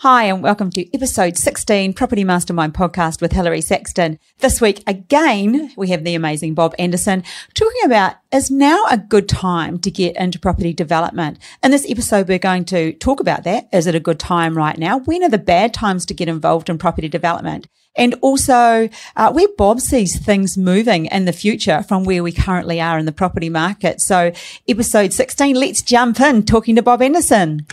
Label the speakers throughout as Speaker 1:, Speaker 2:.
Speaker 1: Hi, and welcome to episode 16 Property Mastermind podcast with Hilary Saxton. This week, again, we have the amazing Bob Anderson talking about is now a good time to get into property development. In this episode, we're going to talk about that. Is it a good time right now? When are the bad times to get involved in property development? And also uh, where Bob sees things moving in the future from where we currently are in the property market. So episode 16, let's jump in talking to Bob Anderson.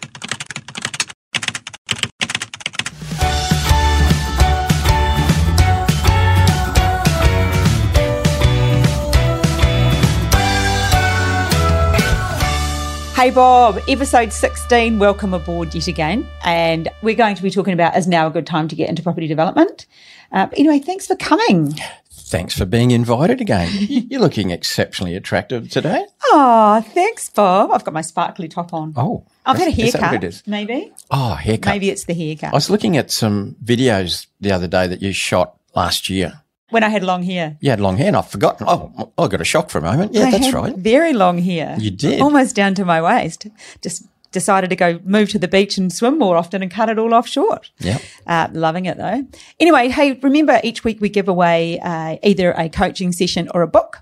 Speaker 1: Hey Bob, episode 16. Welcome aboard yet again. And we're going to be talking about is now a good time to get into property development. Uh, but anyway, thanks for coming.
Speaker 2: Thanks for being invited again. You're looking exceptionally attractive today.
Speaker 1: Oh, thanks, Bob. I've got my sparkly top on.
Speaker 2: Oh,
Speaker 1: I've had a
Speaker 2: is that what
Speaker 1: haircut. Maybe.
Speaker 2: Oh, haircut.
Speaker 1: Maybe it's the haircut.
Speaker 2: I was looking at some videos the other day that you shot last year.
Speaker 1: When I had long hair.
Speaker 2: You had long hair, and I've forgotten. Oh, I got a shock for a moment. Yeah,
Speaker 1: I
Speaker 2: that's right.
Speaker 1: Very long hair.
Speaker 2: You did.
Speaker 1: Almost down to my waist. Just decided to go move to the beach and swim more often and cut it all off short.
Speaker 2: Yep.
Speaker 1: Uh, loving it though. Anyway, hey, remember each week we give away uh, either a coaching session or a book.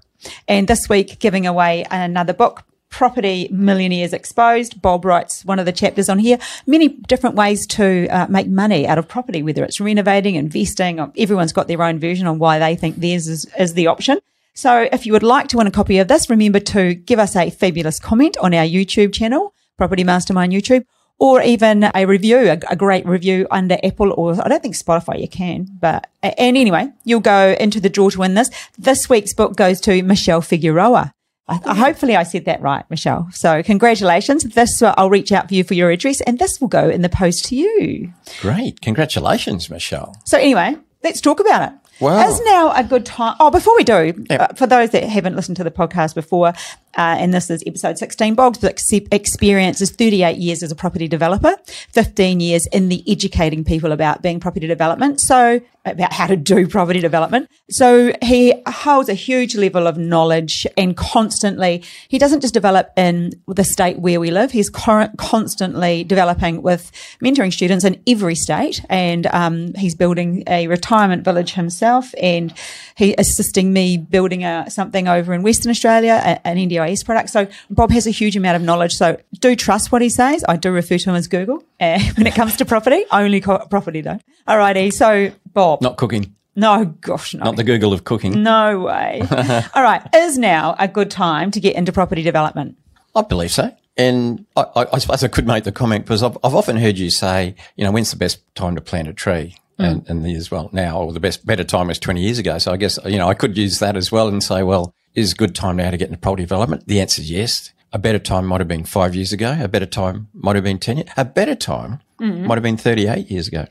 Speaker 1: And this week, giving away another book. Property Millionaires Exposed. Bob writes one of the chapters on here. Many different ways to uh, make money out of property, whether it's renovating, investing. Everyone's got their own version on why they think theirs is, is the option. So if you would like to win a copy of this, remember to give us a fabulous comment on our YouTube channel, Property Mastermind YouTube, or even a review, a, a great review under Apple or I don't think Spotify you can, but, and anyway, you'll go into the draw to win this. This week's book goes to Michelle Figueroa. I, I- hopefully I said that right, Michelle. So congratulations. This, uh, I'll reach out for you for your address and this will go in the post to you.
Speaker 2: Great. Congratulations, Michelle.
Speaker 1: So anyway, let's talk about it.
Speaker 2: Wow.
Speaker 1: Is now a good time? Oh, before we do,
Speaker 2: Yep.
Speaker 1: uh, for those that haven't listened to the podcast before, uh, and this is episode 16, Bob's ex- experience is 38 years as a property developer, 15 years in the educating people about being property development. So about how to do property development. So he holds a huge level of knowledge and constantly, he doesn't just develop in the state where we live. He's constantly developing with mentoring students in every state. And, um, he's building a retirement village himself and he assisting me building a, something over in Western Australia, an NDIS product. So Bob has a huge amount of knowledge. So do trust what he says. I do refer to him as Google uh, when it comes to property, only co- property though. Alrighty. So Bob.
Speaker 2: Not cooking.
Speaker 1: No, gosh, no.
Speaker 2: Not the Google of cooking.
Speaker 1: no way. All right. Is now a good time to get into property development?
Speaker 2: I believe so. And I, I, I suppose I could make the comment because I've, I've often heard you say, you know, when's the best time to plant a tree? And, and as well now, or the best, better time was 20 years ago. So I guess, you know, I could use that as well and say, well, is a good time now to get into property development? The answer is yes. A better time might have been five years ago. A better time might have been 10 years. A better time might have been 38 years ago.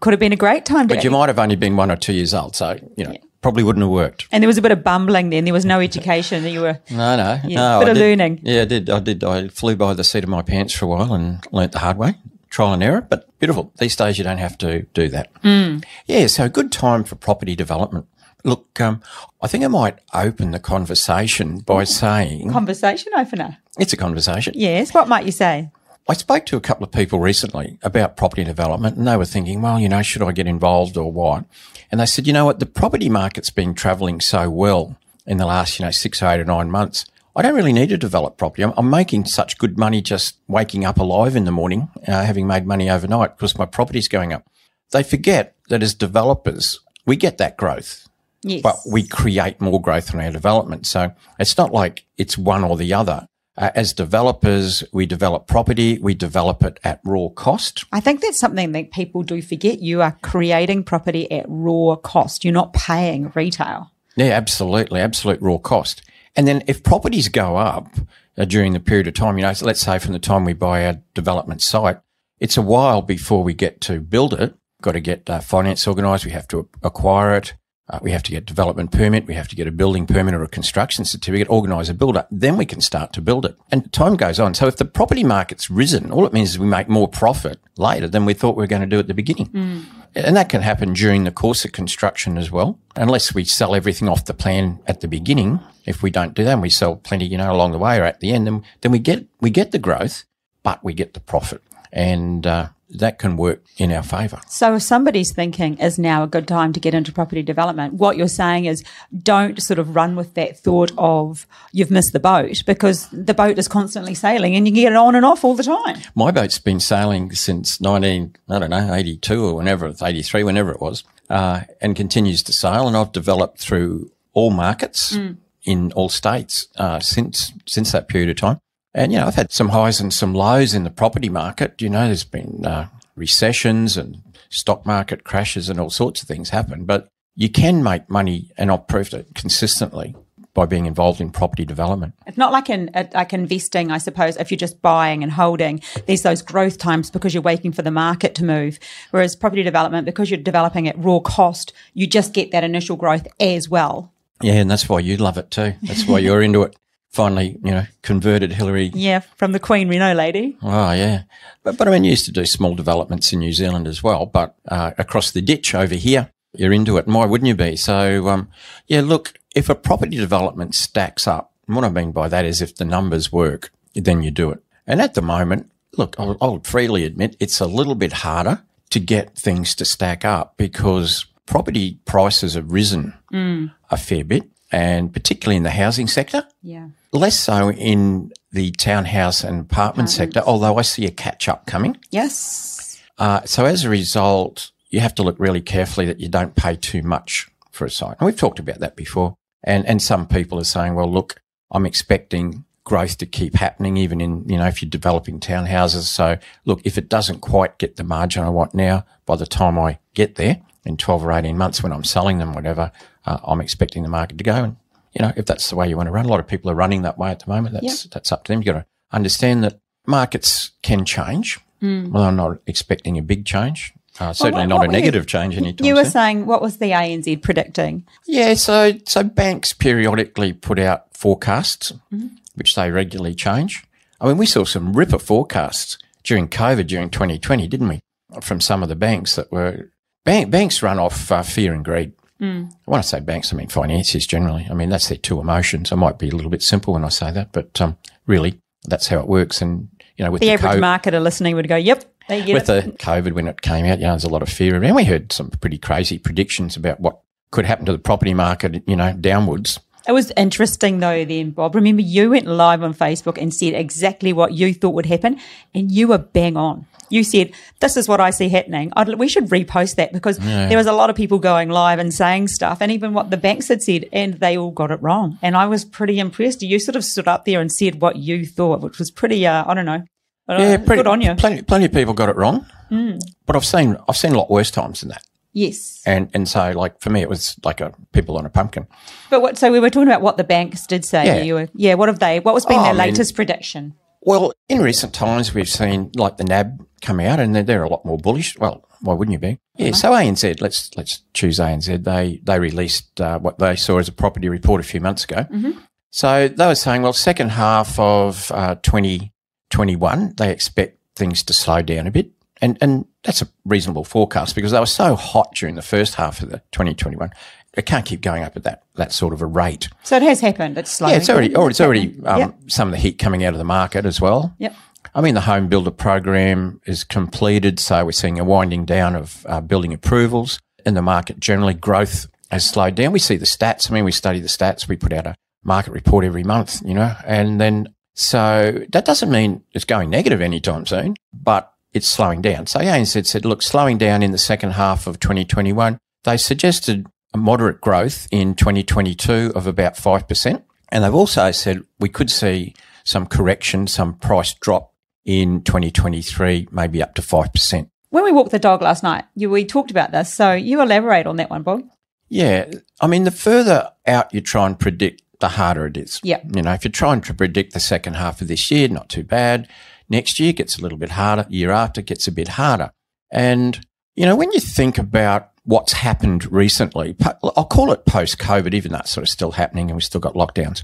Speaker 1: Could have been a great time
Speaker 2: But you might have only been one or two years old. So, you know, probably wouldn't have worked.
Speaker 1: And there was a bit of bumbling then. There was no education. You were,
Speaker 2: No, no,
Speaker 1: Yeah,
Speaker 2: no.
Speaker 1: bit
Speaker 2: I
Speaker 1: of
Speaker 2: did-
Speaker 1: learning.
Speaker 2: Yeah, I did. I did. I flew by the seat of my pants for a while and learnt the hard way, trial and error. But beautiful. These days, you don't have to do that.
Speaker 1: Hmm.
Speaker 2: Yeah, so good time for property development. Look, um, I think I might open the conversation by saying
Speaker 1: conversation opener.
Speaker 2: it's a conversation.
Speaker 1: Yes. What might you say?
Speaker 2: I spoke to a couple of people recently about property development and they were thinking, well, you know, should I get involved or what? And they said, you know what? The property market's been traveling so well in the last, you know, six eight or nine months. I don't really need to develop property. I'm, I'm making such good money just waking up alive in the morning, uh, having made money overnight because my property's going up. They forget that as developers, we get that growth
Speaker 1: Yes.
Speaker 2: but we create more growth in our development. So it's not like it's one or the other. Uh, as developers, we develop property, we develop it at raw cost.
Speaker 1: I think that's something that people do forget. You are creating property at raw cost. You're not paying retail.
Speaker 2: Yeah, absolutely, absolute raw cost. And then if properties go up uh, during the period of time, you know, so let's say from the time we buy our development site, it's a while before we get to build it. Got to get uh, finance organised. We have to acquire it. Uh, we have to get development permit. We have to get a building permit or a construction certificate, organise a builder. Then we can start to build it. And time goes on. So if the property market's risen, all it means is we make more profit later than we thought we were going to do at the beginning. And that can happen during the course of construction as well, unless we sell everything off the plan at the beginning. If we don't do that, and we sell plenty, you know, along the way or at the end, then, then we get we get the growth, but we get the profit. And uh, that can work in our favour.
Speaker 1: So if somebody's thinking is now a good time to get into property development, what you're saying is don't sort of run with that thought of you've missed the boat because the boat is constantly sailing and you can get it on and off all the time.
Speaker 2: My boat's been sailing since 19, I don't know, 82 or whenever, 83, whenever it was, uh, and continues to sail. And I've developed through all markets mm. in all states uh, since since that period of time. And, you know, I've had some highs and some lows in the property market. You know, there's been uh, recessions and stock market crashes and all sorts of things happen, but you can make money and I've proved it consistently by being involved in property development.
Speaker 1: It's not like in like investing, I suppose. If you're just buying and holding, there's those growth times because you're waiting for the market to move. Whereas property development, because you're developing at raw cost, you just get that initial growth as well.
Speaker 2: Yeah, and that's why you love it too. That's why you're into it finally, you know, converted Hilary.
Speaker 1: Yeah, from the Queen we know lady.
Speaker 2: Oh, yeah. But, but I mean, you used to do small developments in New Zealand as well, but uh, across the ditch over here, you're into it. And why wouldn't you be? So, um, yeah, look, if a property development stacks up, and what I mean by that is if the numbers work, then you do it. And at the moment, look, I'll, I'll freely admit it's a little bit harder to get things to stack up because property prices have risen mm. a fair bit and particularly in the housing sector.
Speaker 1: Yeah.
Speaker 2: Less so in the townhouse and apartment sector, although I see a catch up coming.
Speaker 1: Yes.
Speaker 2: Uh, so as a result, you have to look really carefully that you don't pay too much for a site. And we've talked about that before. And, and some people are saying, well, look, I'm expecting growth to keep happening, even in, you know, if you're developing townhouses. So look, if it doesn't quite get the margin I want now, by the time I get there in 12 or 18 months when I'm selling them, whatever, uh, I'm expecting the market to go. And, you know, if that's the way you want to run, a lot of people are running that way at the moment. That's, yep. that's up to them. You've got to understand that markets can change. Mm. Well, I'm not expecting a big change. Uh, certainly well, what, what not a negative you, change anytime
Speaker 1: You were
Speaker 2: soon.
Speaker 1: saying what was the ANZ predicting?
Speaker 2: Yeah, so so banks periodically put out forecasts, mm-hmm. which they regularly change. I mean, we saw some ripper forecasts during COVID during 2020, didn't we? From some of the banks that were bank, banks run off uh, fear and greed. Mm. When I say banks, I mean finances generally. I mean, that's their two emotions. I might be a little bit simple when I say that, but um, really, that's how it works. And, you know, with
Speaker 1: the,
Speaker 2: the
Speaker 1: average COVID, marketer listening would go, yep.
Speaker 2: With it. the COVID, when it came out, you know, there's a lot of fear. And we heard some pretty crazy predictions about what could happen to the property market, you know, downwards.
Speaker 1: It was interesting though, then, Bob. Remember, you went live on Facebook and said exactly what you thought would happen, and you were bang on you said, this is what I see happening. I'd, we should repost that because yeah. there was a lot of people going live and saying stuff and even what the banks had said and they all got it wrong. And I was pretty impressed. You sort of stood up there and said what you thought, which was pretty, uh, I don't know.
Speaker 2: Yeah, uh, pretty, good on you. Plenty, plenty of people got it wrong, mm. but I've seen I've seen a lot worse times than that.
Speaker 1: Yes.
Speaker 2: And and so like for me it was like a people on a pumpkin.
Speaker 1: But what so we were talking about what the banks did say. Yeah. You were, yeah, what have they what was been oh, their latest mean, prediction?
Speaker 2: Well, in recent times, we've seen like the NAB come out, and they're, they're a lot more bullish. Well, why wouldn't you be? Yeah. So ANZ, let's let's choose ANZ. They they released uh, what they saw as a property report a few months ago. Mm-hmm. So they were saying, well, second half of uh, 2021, they expect things to slow down a bit. And, and that's a reasonable forecast because they were so hot during the first half of the 2021 it can't keep going up at that that sort of a rate.
Speaker 1: So it has happened. It's slowing.
Speaker 2: Yeah, it's already, or it's already um, yep. some of the heat coming out of the market as well.
Speaker 1: Yep.
Speaker 2: I mean, the home builder program is completed, so we're seeing a winding down of uh, building approvals in the market. Generally, growth has slowed down. We see the stats. I mean, we study the stats. We put out a market report every month, you know, and then so that doesn't mean it's going negative anytime soon, but it's slowing down. So ANZ said, look, slowing down in the second half of 2021. They suggested a moderate growth in 2022 of about 5%. And they've also said we could see some correction, some price drop in 2023, maybe up to 5%.
Speaker 1: When we walked the dog last night, you, we talked about this. So you elaborate on that one, Bob.
Speaker 2: Yeah. I mean, the further out you try and predict, the harder it is.
Speaker 1: Yeah.
Speaker 2: You know, if you're trying to predict the second half of this year, not too bad. Next year gets a little bit harder. Year after gets a bit harder. And, you know, when you think about what's happened recently. I'll call it post COVID, even though it's sort of still happening and we've still got lockdowns.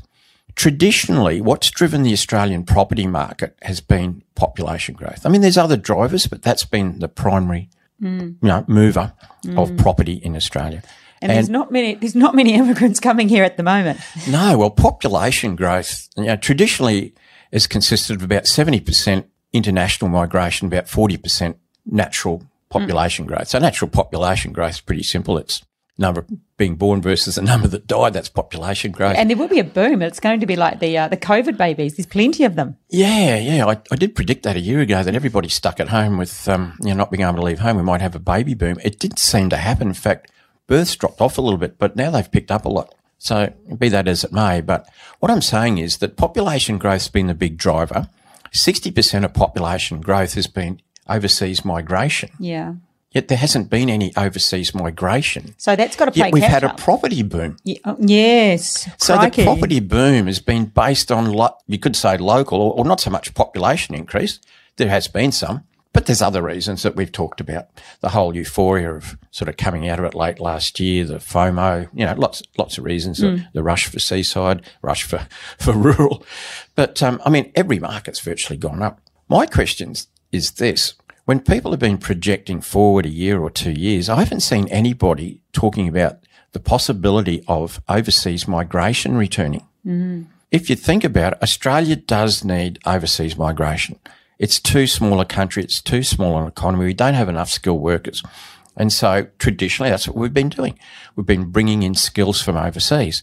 Speaker 2: Traditionally, what's driven the Australian property market has been population growth. I mean, there's other drivers, but that's been the primary, mm. you know, mover mm. of property in Australia.
Speaker 1: And, and, there's not many there's not many immigrants coming here at the moment.
Speaker 2: No, well, population growth, you know, traditionally has consisted of about seventy percent international migration, about 40% natural population growth. So natural population growth is pretty simple. It's number being born versus the number that died. That's population growth.
Speaker 1: And there will be a boom. It's going to be like the uh, the COVID babies. There's plenty of them.
Speaker 2: Yeah, yeah. I, I did predict that a year ago that everybody stuck at home with um, you know not being able to leave home. We might have a baby boom. It did seem to happen. In fact, births dropped off a little bit, but now they've picked up a lot. So be that as it may, but what I'm saying is that population growth's been the big driver. 60% of population growth has been overseas migration.
Speaker 1: Yeah.
Speaker 2: Yet there hasn't been any overseas migration.
Speaker 1: So that's got to play
Speaker 2: Yet we've had
Speaker 1: up.
Speaker 2: a property boom.
Speaker 1: Ye- oh, yes.
Speaker 2: So
Speaker 1: Crikey.
Speaker 2: the property boom has been based on, lo- you could say local or, or not so much population increase. There has been some, but there's other reasons that we've talked about. The whole euphoria of sort of coming out of it late last year, the FOMO, you know, lots, lots of reasons. The, the rush for seaside, rush for, for rural. But, um, I mean, every market's virtually gone up. My question is this. When people have been projecting forward a year or two years, I haven't seen anybody talking about the possibility of overseas migration returning. If you think about it, Australia does need overseas migration. It's too small a country. It's too small an economy. We don't have enough skilled workers. And so traditionally, that's what we've been doing. We've been bringing in skills from overseas.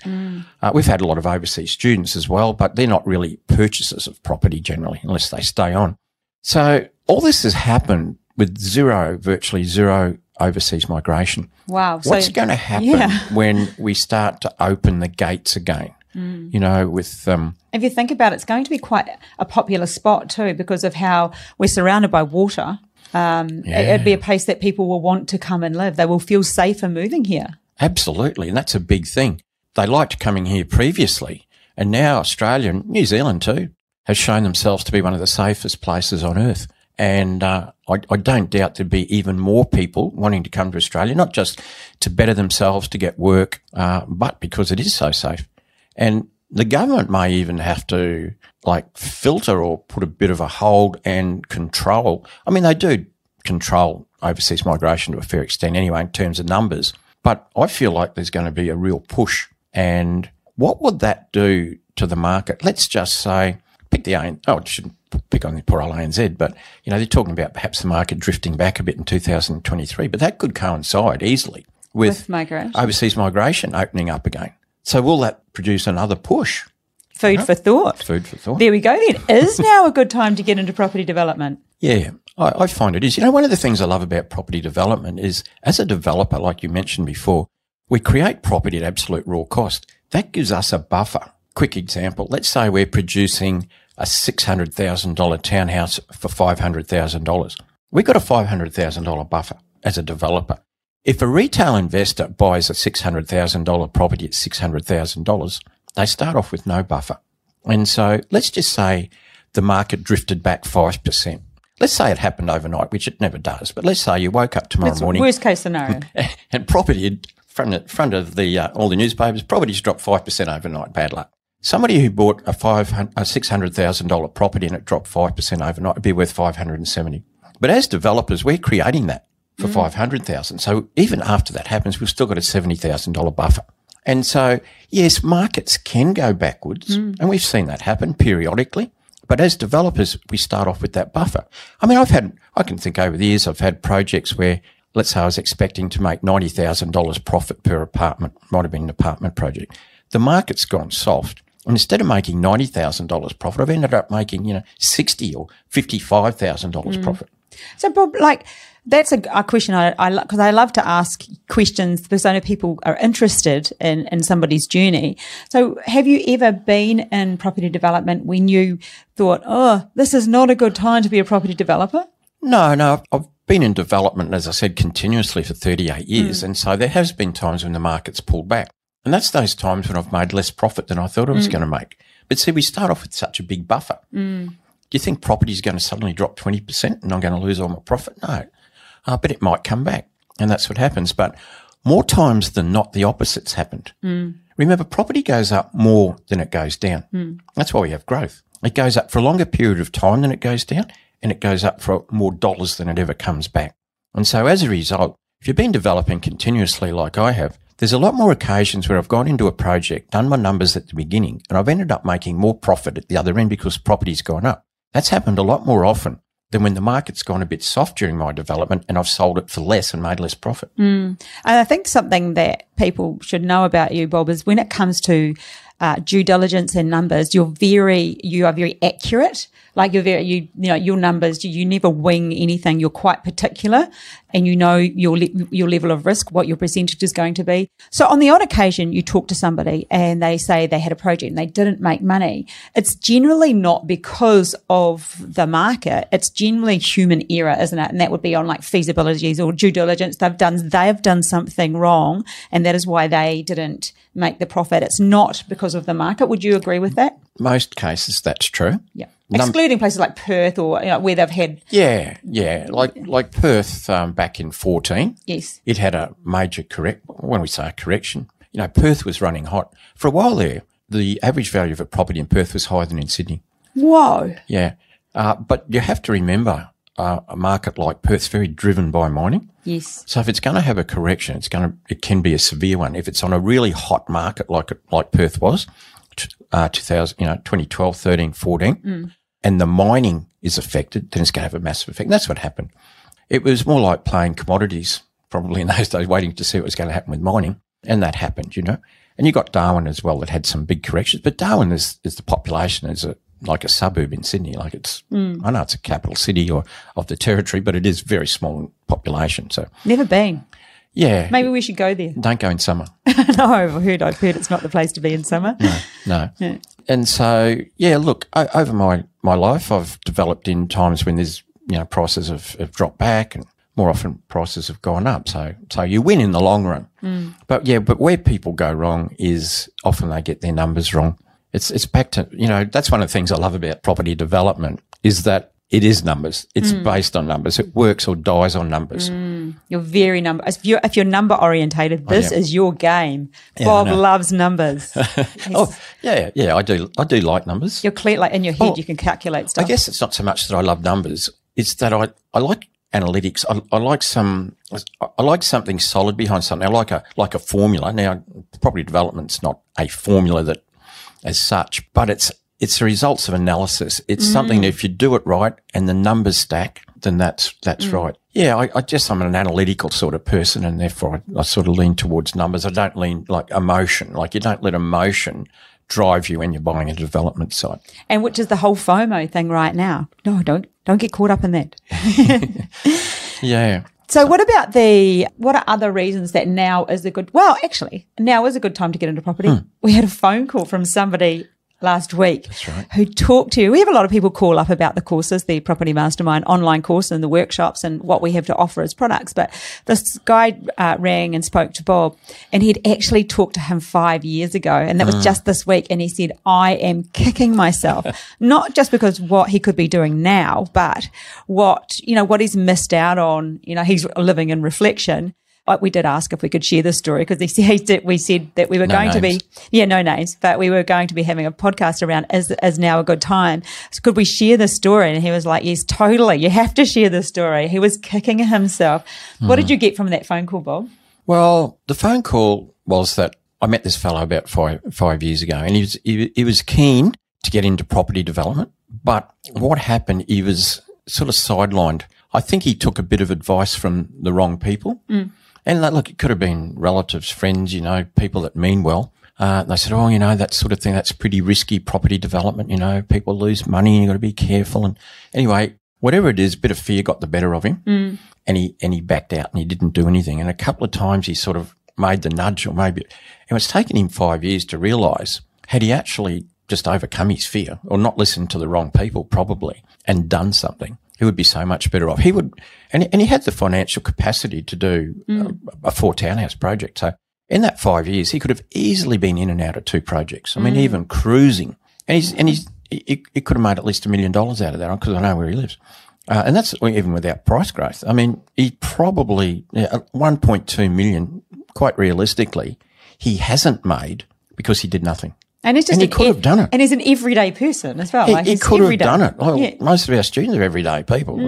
Speaker 2: Uh, we've had a lot of overseas students as well, but they're not really purchasers of property generally, unless they stay on. So all this has happened with zero, virtually zero overseas migration.
Speaker 1: Wow.
Speaker 2: What's
Speaker 1: so,
Speaker 2: going to happen
Speaker 1: yeah.
Speaker 2: when we start to open the gates again? You know, with um,
Speaker 1: If you think about it, it's going to be quite a popular spot too because of how we're surrounded by water. Um,
Speaker 2: Yeah.
Speaker 1: It'd be a place that people will want to come and live. They will feel safer moving here.
Speaker 2: Absolutely. And that's a big thing. They liked coming here previously. And now Australia and New Zealand too has shown themselves to be one of the safest places on earth. And uh, I, I don't doubt there'd be even more people wanting to come to Australia, not just to better themselves, to get work, uh, but because it is so safe. And the government may even have to like filter or put a bit of a hold and control. I mean, they do control overseas migration to a fair extent anyway in terms of numbers. But I feel like there's going to be a real push. And what would that do to the market? Let's just say, pick the AN, oh, I shouldn't pick on the poor old ANZ, but you know, they're talking about perhaps the market drifting back a bit in 2023, but that could coincide easily with,
Speaker 1: With migration.
Speaker 2: overseas migration opening up again. So will that produce another push?
Speaker 1: Food for thought.
Speaker 2: Food for thought.
Speaker 1: There we go then. Is now a good time to get into property development?
Speaker 2: Yeah, I, I find it is. You know, one of the things I love about property development is as a developer, like you mentioned before, we create property at absolute raw cost. That gives us a buffer. Quick example. Let's say we're producing a $600,000 townhouse for $500,000. We've got a $500,000 buffer as a developer. If a retail investor buys a $600,000 property at $600,000, they start off with no buffer. And so let's just say the market drifted back 5%. Let's say it happened overnight, which it never does, but let's say you woke up tomorrow
Speaker 1: That's
Speaker 2: morning
Speaker 1: worst case scenario.
Speaker 2: and property front of, front of the uh, all the newspapers, properties dropped five percent overnight. Bad luck. Somebody who bought a five a six hundred thousand dollar property and it dropped five percent overnight would be worth five hundred and seventy. But as developers, we're creating that for mm. five hundred thousand. So even after that happens, we've still got a seventy thousand dollar buffer. And so yes, markets can go backwards, mm. and we've seen that happen periodically. But as developers, we start off with that buffer. I mean, I've had, I can think over the years, I've had projects where, let's say I was expecting to make $90,000 profit per apartment, might have been an apartment project. The market's gone soft. And instead of making $90,000 profit, I've ended up making, you know, 60 or $55,000 mm. profit.
Speaker 1: So, Bob, like that's a, a question I, I because I love to ask questions because I know people are interested in in somebody's journey. So, have you ever been in property development when you thought, "Oh, this is not a good time to be a property developer"?
Speaker 2: No, no, I've- been in development, as I said, continuously for 38 years. Mm. And so there has been times when the market's pulled back. And that's those times when I've made less profit than I thought I was mm. going to make. But see, we start off with such a big buffer. Mm. Do you think property is going to suddenly drop 20% and I'm going to lose all my profit? No. Uh, but it might come back. And that's what happens. But more times than not, the opposite's happened. Remember, property goes up more than it goes down. That's why we have growth. It goes up for a longer period of time than it goes down, and it goes up for more dollars than it ever comes back. And so as a result, if you've been developing continuously like I have, there's a lot more occasions where I've gone into a project, done my numbers at the beginning, and I've ended up making more profit at the other end because property's gone up. That's happened a lot more often than when the market's gone a bit soft during my development and I've sold it for less and made less profit. Mm.
Speaker 1: And I think something that people should know about you, Bob, is when it comes to uh, due diligence and numbers, you're very, you are very accurate. Like you're very, you, you know, your numbers, you, you never wing anything. You're quite particular and you know your, le- your level of risk, what your percentage is going to be. So on the odd occasion, you talk to somebody and they say they had a project and they didn't make money. It's generally not because of the market. It's generally human error, isn't it? And that would be on like feasibilities or due diligence. They've done, they've done something wrong and that is why they didn't make the profit. It's not because of the market. Would you agree with that?
Speaker 2: Most cases, that's true.
Speaker 1: Yeah. Excluding places like Perth or you know, where they've had,
Speaker 2: Yeah, yeah. Like like Perth um, back in fourteen,
Speaker 1: yes.
Speaker 2: it had a major correct. When we say a correction, you know, Perth was running hot for a while there. The average value of a property in Perth was higher than in Sydney.
Speaker 1: Whoa.
Speaker 2: Yeah, uh, but you have to remember uh, a market like Perth's very driven by mining.
Speaker 1: Yes.
Speaker 2: So if it's going to have a correction, it's going to it can be a severe one. If it's on a really hot market like like Perth was, uh, 2000, you know, 2012, 13, 14, and the mining is affected, then it's going to have a massive effect. And that's what happened. It was more like playing commodities probably in those days, waiting to see what was going to happen with mining, and that happened, you know. And you got Darwin as well that had some big corrections, but Darwin is is the population is a like a suburb in Sydney. Like it's, mm. I know it's a capital city or of the territory, but it is very small population. So
Speaker 1: Never been.
Speaker 2: yeah,
Speaker 1: Maybe we should go there.
Speaker 2: don't go in summer.
Speaker 1: no, I've heard, I've heard it's not the place to be in summer.
Speaker 2: No. No. And so, yeah, look, o- over my, my life, I've developed in times when there's, you know, prices have, have dropped back and more often prices have gone up. So, so you win in the long run. Mm. But yeah, but where people go wrong is often they get their numbers wrong. It's, it's back to, you know, that's one of the things I love about property development is that it is numbers. It's mm. based on numbers. It works or dies on numbers. Mm.
Speaker 1: You're very number. If you're, if you're number orientated, this
Speaker 2: yeah.
Speaker 1: is your game.
Speaker 2: I
Speaker 1: Bob loves numbers.
Speaker 2: Oh, yeah, yeah, I do. I do like numbers.
Speaker 1: You're clear, like in your head,
Speaker 2: Oh,
Speaker 1: you can calculate stuff.
Speaker 2: I guess it's not so much that I love numbers; it's that I, I like analytics. I, I like some. I like something solid behind something. I like a like a formula. Now, property development's not a formula that, as such, but it's it's the results of analysis. It's something mm. if you do it right and the numbers stack, then that's that's mm. right. Yeah, I, I just I'm an analytical sort of person, and therefore I, I sort of lean towards numbers. I don't lean like emotion. Like you don't let emotion drive you when you're buying a development site.
Speaker 1: and which is the whole FOMO thing right now. No, don't don't get caught up in that.
Speaker 2: Yeah.
Speaker 1: So, what about the? What are other reasons that now is a good? Well, actually, now is a good time to get into property.
Speaker 2: Hmm.
Speaker 1: We had a phone call from somebody last week
Speaker 2: right.
Speaker 1: who talked to you. We have a lot of people call up about the courses, the Property Mastermind online course, and the workshops, and what we have to offer as products. But this guy uh, rang and spoke to Bob, and he'd actually talked to him five years ago, and that
Speaker 2: Hmm.
Speaker 1: was just this week. And he said, "I am kicking myself, not just because what he could be doing now, but what you know what he's missed out on. You know, he's living in reflection." We did ask if we could share this story because we said that we were
Speaker 2: No
Speaker 1: going to be yeah, no names, but we were going to be having a podcast around is is now a good time. So could we share the story? And he was like, Yes, totally. You have to share the story. He was kicking himself. What
Speaker 2: Hmm.
Speaker 1: did you get from that phone call, Bob?
Speaker 2: Well, the phone call was that I met this fellow about five five years ago, and he was he, he was keen to get into property development. But what happened? He was sort of sidelined. I think he took a bit of advice from the wrong people. And like, look, it could have been relatives, friends, you know, people that mean well. Uh, they said, oh, you know, that sort of thing, that's pretty risky property development. You know, people lose money and you've got to be careful. And anyway, whatever it is, a bit of fear got the better of him and he, and he backed out and he didn't do anything. And a couple of times he sort of made the nudge or maybe, and it's taken him five years to realize had he actually just overcome his fear or not listened to the wrong people probably and done something, he would be so much better off. He would, and, and he had the financial capacity to do a, a four townhouse project. So in that five years, he could have easily been in and out of two projects. I mean, mm. even cruising, and he's and he's he, he could have made at least a million dollars out of that because I know where he lives. Uh, and that's even without price growth. I mean, he probably yeah, 1.2 million, quite realistically, he hasn't made because he did nothing.
Speaker 1: And it's just
Speaker 2: And he could have done it.
Speaker 1: And he's an everyday person as well.
Speaker 2: He,
Speaker 1: like
Speaker 2: he could have
Speaker 1: everyday.
Speaker 2: done it. Well,
Speaker 1: Yeah. Hmm.
Speaker 2: Most of our students are everyday people,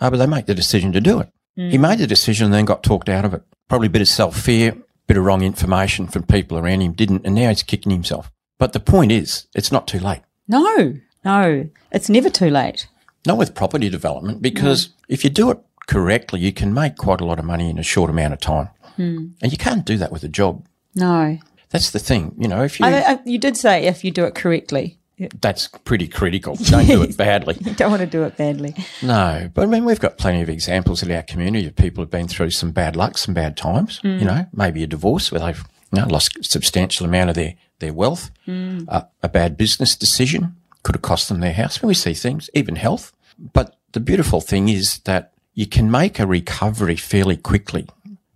Speaker 2: uh, but they make the decision to do it. He made the decision and then got talked out of it. Probably a bit of self fear, bit of wrong information from people around him, didn't, and now he's kicking himself. But the point is, it's not too late.
Speaker 1: No, No, it's never too late.
Speaker 2: Not with property development, because if you do it correctly, you can make quite a lot of money in a short amount of time. And you can't do that with a job.
Speaker 1: No.
Speaker 2: That's the thing. You know, if you,
Speaker 1: I, I, you did say if you do it correctly.
Speaker 2: that's pretty critical. Don't do it badly.
Speaker 1: You don't want to do it badly.
Speaker 2: No, but I mean, we've got plenty of examples in our community of people who've been through some bad luck, some bad times. You know, maybe a divorce where they've you know, lost a substantial amount of their their wealth. Uh, a bad business decision could have cost them their house. We see things, even health. But the beautiful thing is that you can make a recovery fairly quickly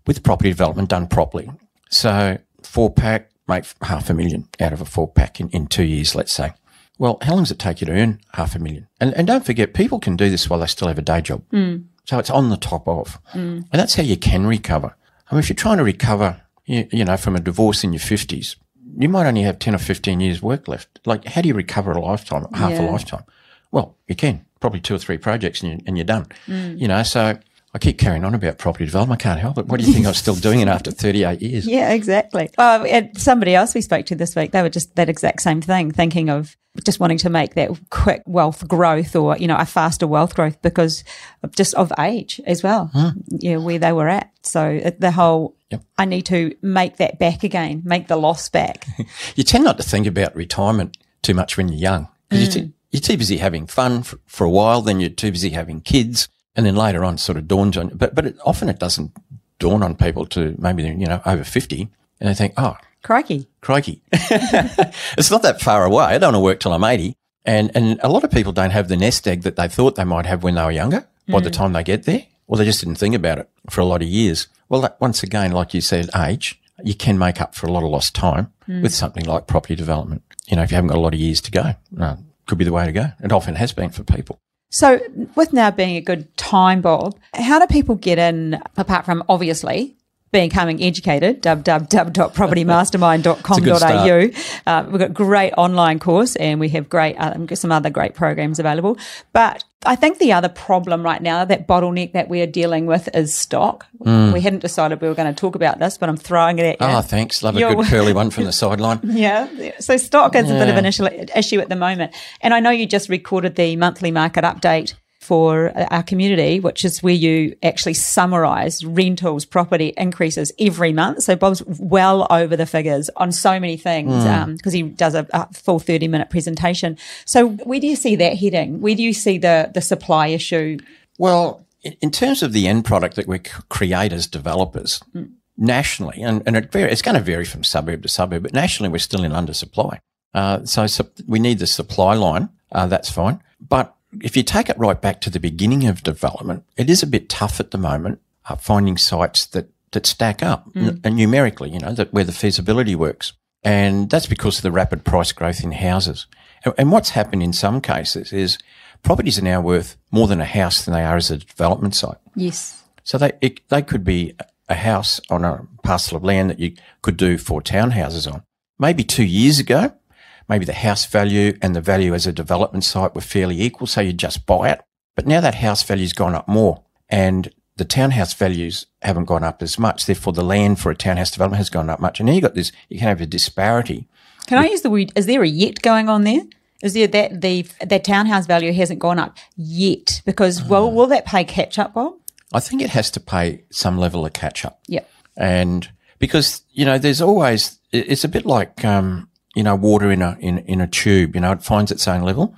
Speaker 2: with property development done properly. So four pack, make half a million out of a four pack in, in two years, let's say. Well, how long does it take you to earn half a million? And, and don't forget, people can do this while they still have a day job. Hmm. So it's on the top of. Hmm. And that's how you can recover. I mean, if you're trying to recover, you, you know, from a divorce in your 50s, you might only have 10 or 15 years work left. Like, how do you recover a lifetime, half a lifetime? Well, you can. Probably two or three projects and, you, and you're done. Hmm. You know, so I keep carrying on about property development. I can't help it. What do you think I'm still doing it after 38 years?
Speaker 1: Yeah, exactly. Oh, and somebody else we spoke to this week, they were just that exact same thing, thinking of just wanting to make that quick wealth growth or, you know, a faster wealth growth because of just of age as well, hmm. yeah, where they were at. So uh, the whole,
Speaker 2: Yep.
Speaker 1: I need to make that back again, make the loss back.
Speaker 2: You tend not to think about retirement too much when you're young. 'Cause You're, mm. too, you're too busy having fun for, for a while, then you're too busy having kids, and then later on sort of dawns on you. But, but it, often it doesn't dawn on people to maybe they're, you know, over 50 and they think, oh,
Speaker 1: Crikey.
Speaker 2: crikey. it's not that far away. I don't want to work till I'm 80. And, and a lot of people don't have the nest egg that they thought they might have when they were younger by the time they get there, or they just didn't think about it for a lot of years. Well, that, once again, like you said, age, you can make up for a lot of lost time with something like property development. You know, if you haven't got a lot of years to go, uh, could be the way to go. It often has been for people.
Speaker 1: So, with now being a good time, Bob, how do people get in apart from obviously becoming educated? www.propertymastermind.com.au. Uh, we've got a great online course and we have great um, some other great programs available. But I think the other problem right now, that bottleneck that we are dealing with, is stock. We hadn't decided we were going to talk about this, but I'm throwing it at you.
Speaker 2: Oh, thanks. Love a
Speaker 1: You're-
Speaker 2: good curly one from the sideline.
Speaker 1: Yeah. So stock is a bit of an issue, issue at the moment. And I know you just recorded the monthly market update for our community, which is where you actually summarize rentals, property increases every month. So Bob's well over the figures on so many things because he does a, a full 30 minute presentation. So where do you see that heading? Where do you see the, the supply issue?
Speaker 2: Well, in, terms of the end product that we create as developers nationally, and, and it vary, it's going to vary from suburb to suburb, but nationally we're still in undersupply. Uh, so, sup- we need the supply line. Uh, that's fine. But if you take it right back to the beginning of development, it is a bit tough at the moment uh, finding sites that, that stack up n- and numerically, you know, that where the feasibility works. And that's because of the rapid price growth in houses. And, and what's happened in some cases is properties are now worth more than a house than they are as a development site.
Speaker 1: Yes.
Speaker 2: So they it, they could be a house on a parcel of land that you could do four townhouses on. Maybe two years ago, maybe the house value and the value as a development site were fairly equal, so you just buy it. But now that house value's gone up more, and the townhouse values haven't gone up as much. Therefore, the land for a townhouse development has gone up much, and now you've got this. You can have a disparity.
Speaker 1: Can I use the word? Is there a yet going on there? Is there that the that townhouse value hasn't gone up yet? Because well, will that pay catch up, Bob?
Speaker 2: I think it has to pay some level of catch up.
Speaker 1: Yep.
Speaker 2: and because you know there's always it's a bit like um, you know water in a in, in a tube you know it finds its own level.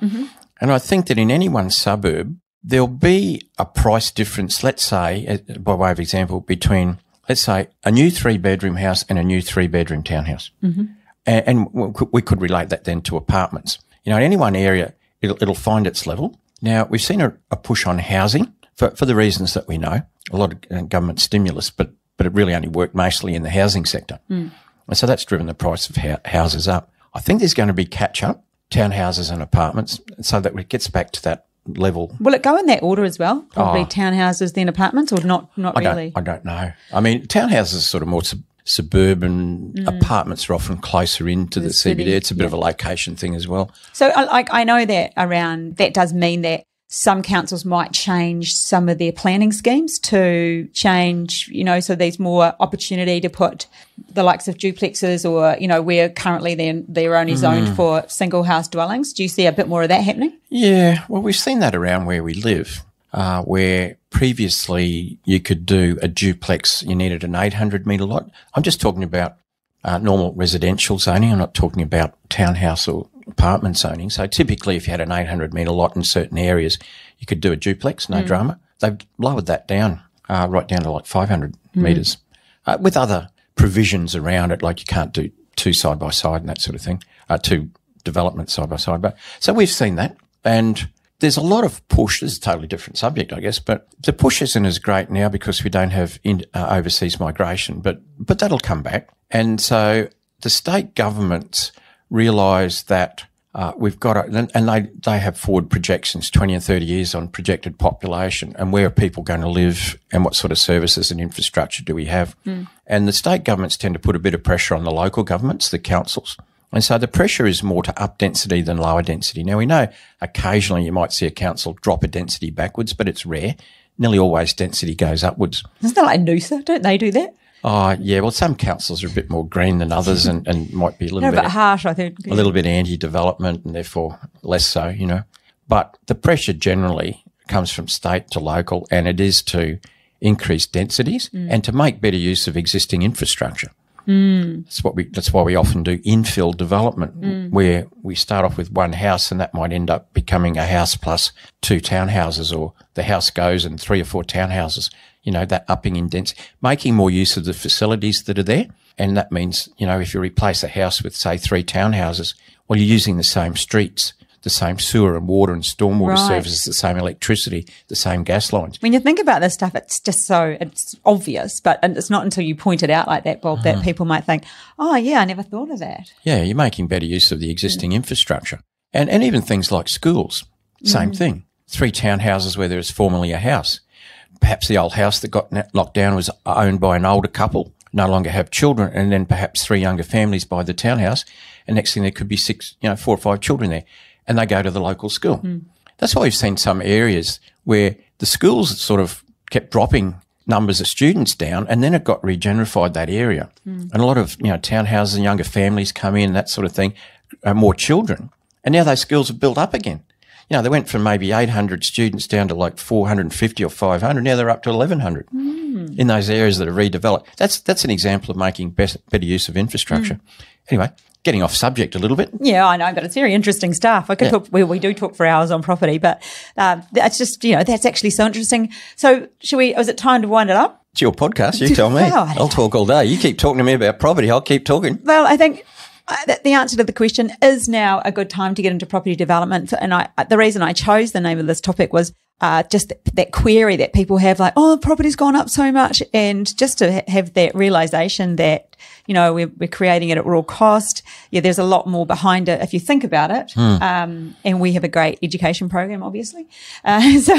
Speaker 2: And i think that in any one suburb there'll be a price difference let's say uh, by way of example between let's say a new three bedroom house and a new three bedroom townhouse and, and we could- relate that then to apartments. You know in any one area it'll, it'll find its level. Now we've seen a, a push on housing for, for the reasons that we know. A lot of uh, government stimulus but but it really only worked mostly in the housing sector. And so that's driven the price of houses up. I think there's going to be catch up, townhouses and apartments, so that it gets back to that level.
Speaker 1: Will it go in that order as well? Probably
Speaker 2: Oh.
Speaker 1: townhouses, then apartments, or not? Not
Speaker 2: I
Speaker 1: really.
Speaker 2: I don't know. I mean, townhouses are sort of more sub- suburban. Mm. Apartments are often closer into the,
Speaker 1: city,
Speaker 2: CBD. It's a bit of a location thing as well.
Speaker 1: So, I- like, I know that around that does mean that some councils might change some of their planning schemes to change, you know, so there's more opportunity to put the likes of duplexes or, you know, where currently they're, they're only zoned
Speaker 2: Mm.
Speaker 1: for single house dwellings. Do you see a bit more of that happening?
Speaker 2: Yeah, well, we've seen that around where we live, uh, where previously you could do a duplex, you needed an 800 metre lot. I'm just talking about uh, normal residential zoning. I'm not talking about townhouse or apartment zoning. So typically, if you had an 800 metre lot in certain areas, you could do a duplex, no drama. They've lowered that down, uh, right down to like 500 metres, uh, with other provisions around it, like you can't do two side by side and that sort of thing, uh, two developments side by side. But so we've seen that, and there's a lot of push. This is a totally different subject, I guess, but the push isn't as great now because we don't have in, uh, overseas migration, but but that'll come back. And so the state governments realise that uh, we've got, a, and- and they they have forward projections, twenty and thirty years on projected population, and where are people going to live, and what sort of services and infrastructure do we have? And the state governments tend to put a bit of pressure on the local governments, the councils. And so the pressure is more to up density than lower density. Now we know occasionally you might see a council drop a density backwards, but it's rare. Nearly always density goes upwards.
Speaker 1: Isn't that like Noosa? Don't they do that?
Speaker 2: Oh, yeah. Well, some councils are a bit more green than others and, and might be a little
Speaker 1: No,
Speaker 2: bit
Speaker 1: but harsh, I think.
Speaker 2: a little bit anti-development and therefore less so, you know. But the pressure generally comes from state to local and it is to increase densities mm. and to make better use of existing infrastructure. Mm. That's what we. That's why we often do infill development, mm. where we start off with one house, and that might end up becoming a house plus two townhouses, or the house goes and three or four townhouses. You know, that upping in density, making more use of the facilities that are there, and that means you know if you replace a house with say three townhouses, well, you're using the same streets, the same sewer and water and stormwater
Speaker 1: Right.
Speaker 2: services, the same electricity, the same gas lines.
Speaker 1: When you think about this stuff, it's just so it's obvious, but and it's not until you point it out like that, Bob, that mm. people might think, "Oh, yeah, I never thought of that."
Speaker 2: Yeah, you're making better use of the existing mm. infrastructure. And, and even things like schools, same mm. thing. Three townhouses where there was formerly a house. Perhaps the old house that got locked down was owned by an older couple, no longer have children, and then perhaps three younger families buy the townhouse. And next thing there could be six, you know, four or five children there, and they go to the local school. That's why we've seen some areas where the schools sort of kept dropping numbers of students down, and then it got regenerified that area. And a lot of you know townhouses and younger families come in, that sort of thing, uh, more children, and now those schools are built up again. You know, they went from maybe 800 students down to like 450 or 500. Now they're up to 1100 in those areas that are redeveloped. That's that's an example of making better, better use of infrastructure. Anyway, getting off subject a little bit.
Speaker 1: Yeah, I know, but it's very interesting stuff. I could talk. We, we do talk for hours on property, but uh, that's just you know that's actually so interesting. So, should we? Is it time to wind it up?
Speaker 2: It's your podcast. You tell me.
Speaker 1: Well,
Speaker 2: I'll talk all day. You keep talking to me about property. I'll keep talking.
Speaker 1: Well, I think the answer to the question is now a good time to get into property development. And I, the reason I chose the name of this topic was uh, just that, that query that people have, like, "Oh, property's gone up so much," and just to ha- have that realization that you know we're, we're creating it at raw cost. Yeah, there's a lot more behind it if you think about it. Um, and we have a great education program, obviously. Uh, so,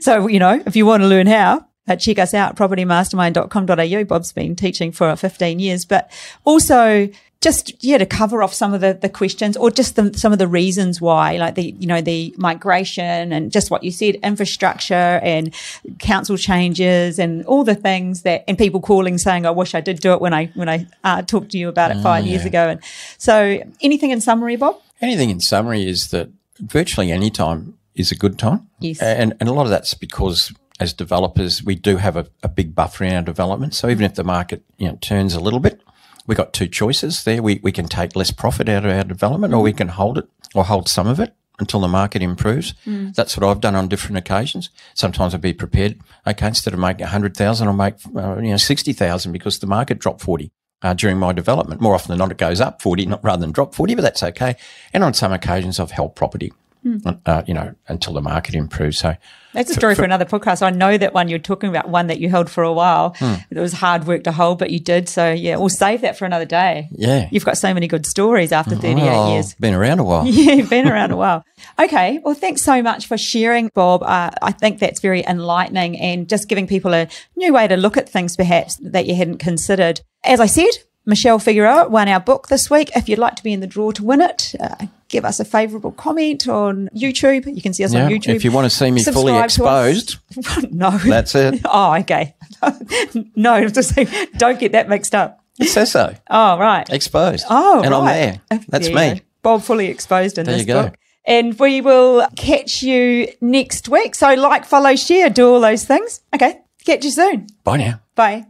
Speaker 1: so you know, if you want to learn how. Uh, check us out, propertymastermind.com.au. Bob's been teaching for 15 years, but also just, yeah, to cover off some of the, the questions or just the, some of the reasons why, like the, you know, the migration and just what you said, infrastructure and council changes and all the things that, and people calling saying, I wish I did do it when I, when I uh, talked to you about it five years ago. And so anything in summary, Bob?
Speaker 2: Anything in summary is that virtually any time is a good time.
Speaker 1: Yes.
Speaker 2: And, and a lot of that's because as developers, we do have a, a big buffer in our development. So even if the market, you know, turns a little bit, we got two choices there. We, we can take less profit out of our development or we can hold it or hold some of it until the market improves. That's what I've done on different occasions. Sometimes I'd be prepared. Okay, instead of making a hundred thousand, I'll make, uh, you know, 60,000 because the market dropped 40 uh, during my development. More often than not, it goes up 40, not rather than drop 40, but that's okay. And on some occasions, I've held property, uh, you know, until the market improves. So
Speaker 1: That's a story for, another podcast. I know that one you're talking about, one that you held for a while.
Speaker 2: Hmm.
Speaker 1: It was hard work to hold, but you did. So yeah, we'll save that for another day.
Speaker 2: yeah.
Speaker 1: You've got so many good stories after 38
Speaker 2: Well,
Speaker 1: years.
Speaker 2: Been around a while.
Speaker 1: Yeah, been around a while. Okay. Well, thanks so much for sharing, Bob. Uh, I think that's very enlightening and just giving people a new way to look at things perhaps that you hadn't considered. As I said, Michelle Figueroa won our book this week. If you'd like to be in the draw to win it, uh, give us a favourable comment on YouTube. You can see us
Speaker 2: Yeah,
Speaker 1: on YouTube.
Speaker 2: if you want to see me fully
Speaker 1: Subscribe to us. no.
Speaker 2: That's it.
Speaker 1: Oh, okay. no, just say, don't get that mixed up.
Speaker 2: It says so.
Speaker 1: Oh, right.
Speaker 2: Exposed.
Speaker 1: Oh,
Speaker 2: and I'm there. Uh, that's
Speaker 1: There you
Speaker 2: me.
Speaker 1: Bob fully exposed in
Speaker 2: There
Speaker 1: this
Speaker 2: you go.
Speaker 1: book. And we will catch you next week. So like, follow, share, do all those things. Okay. Catch you soon.
Speaker 2: Bye now.
Speaker 1: Bye.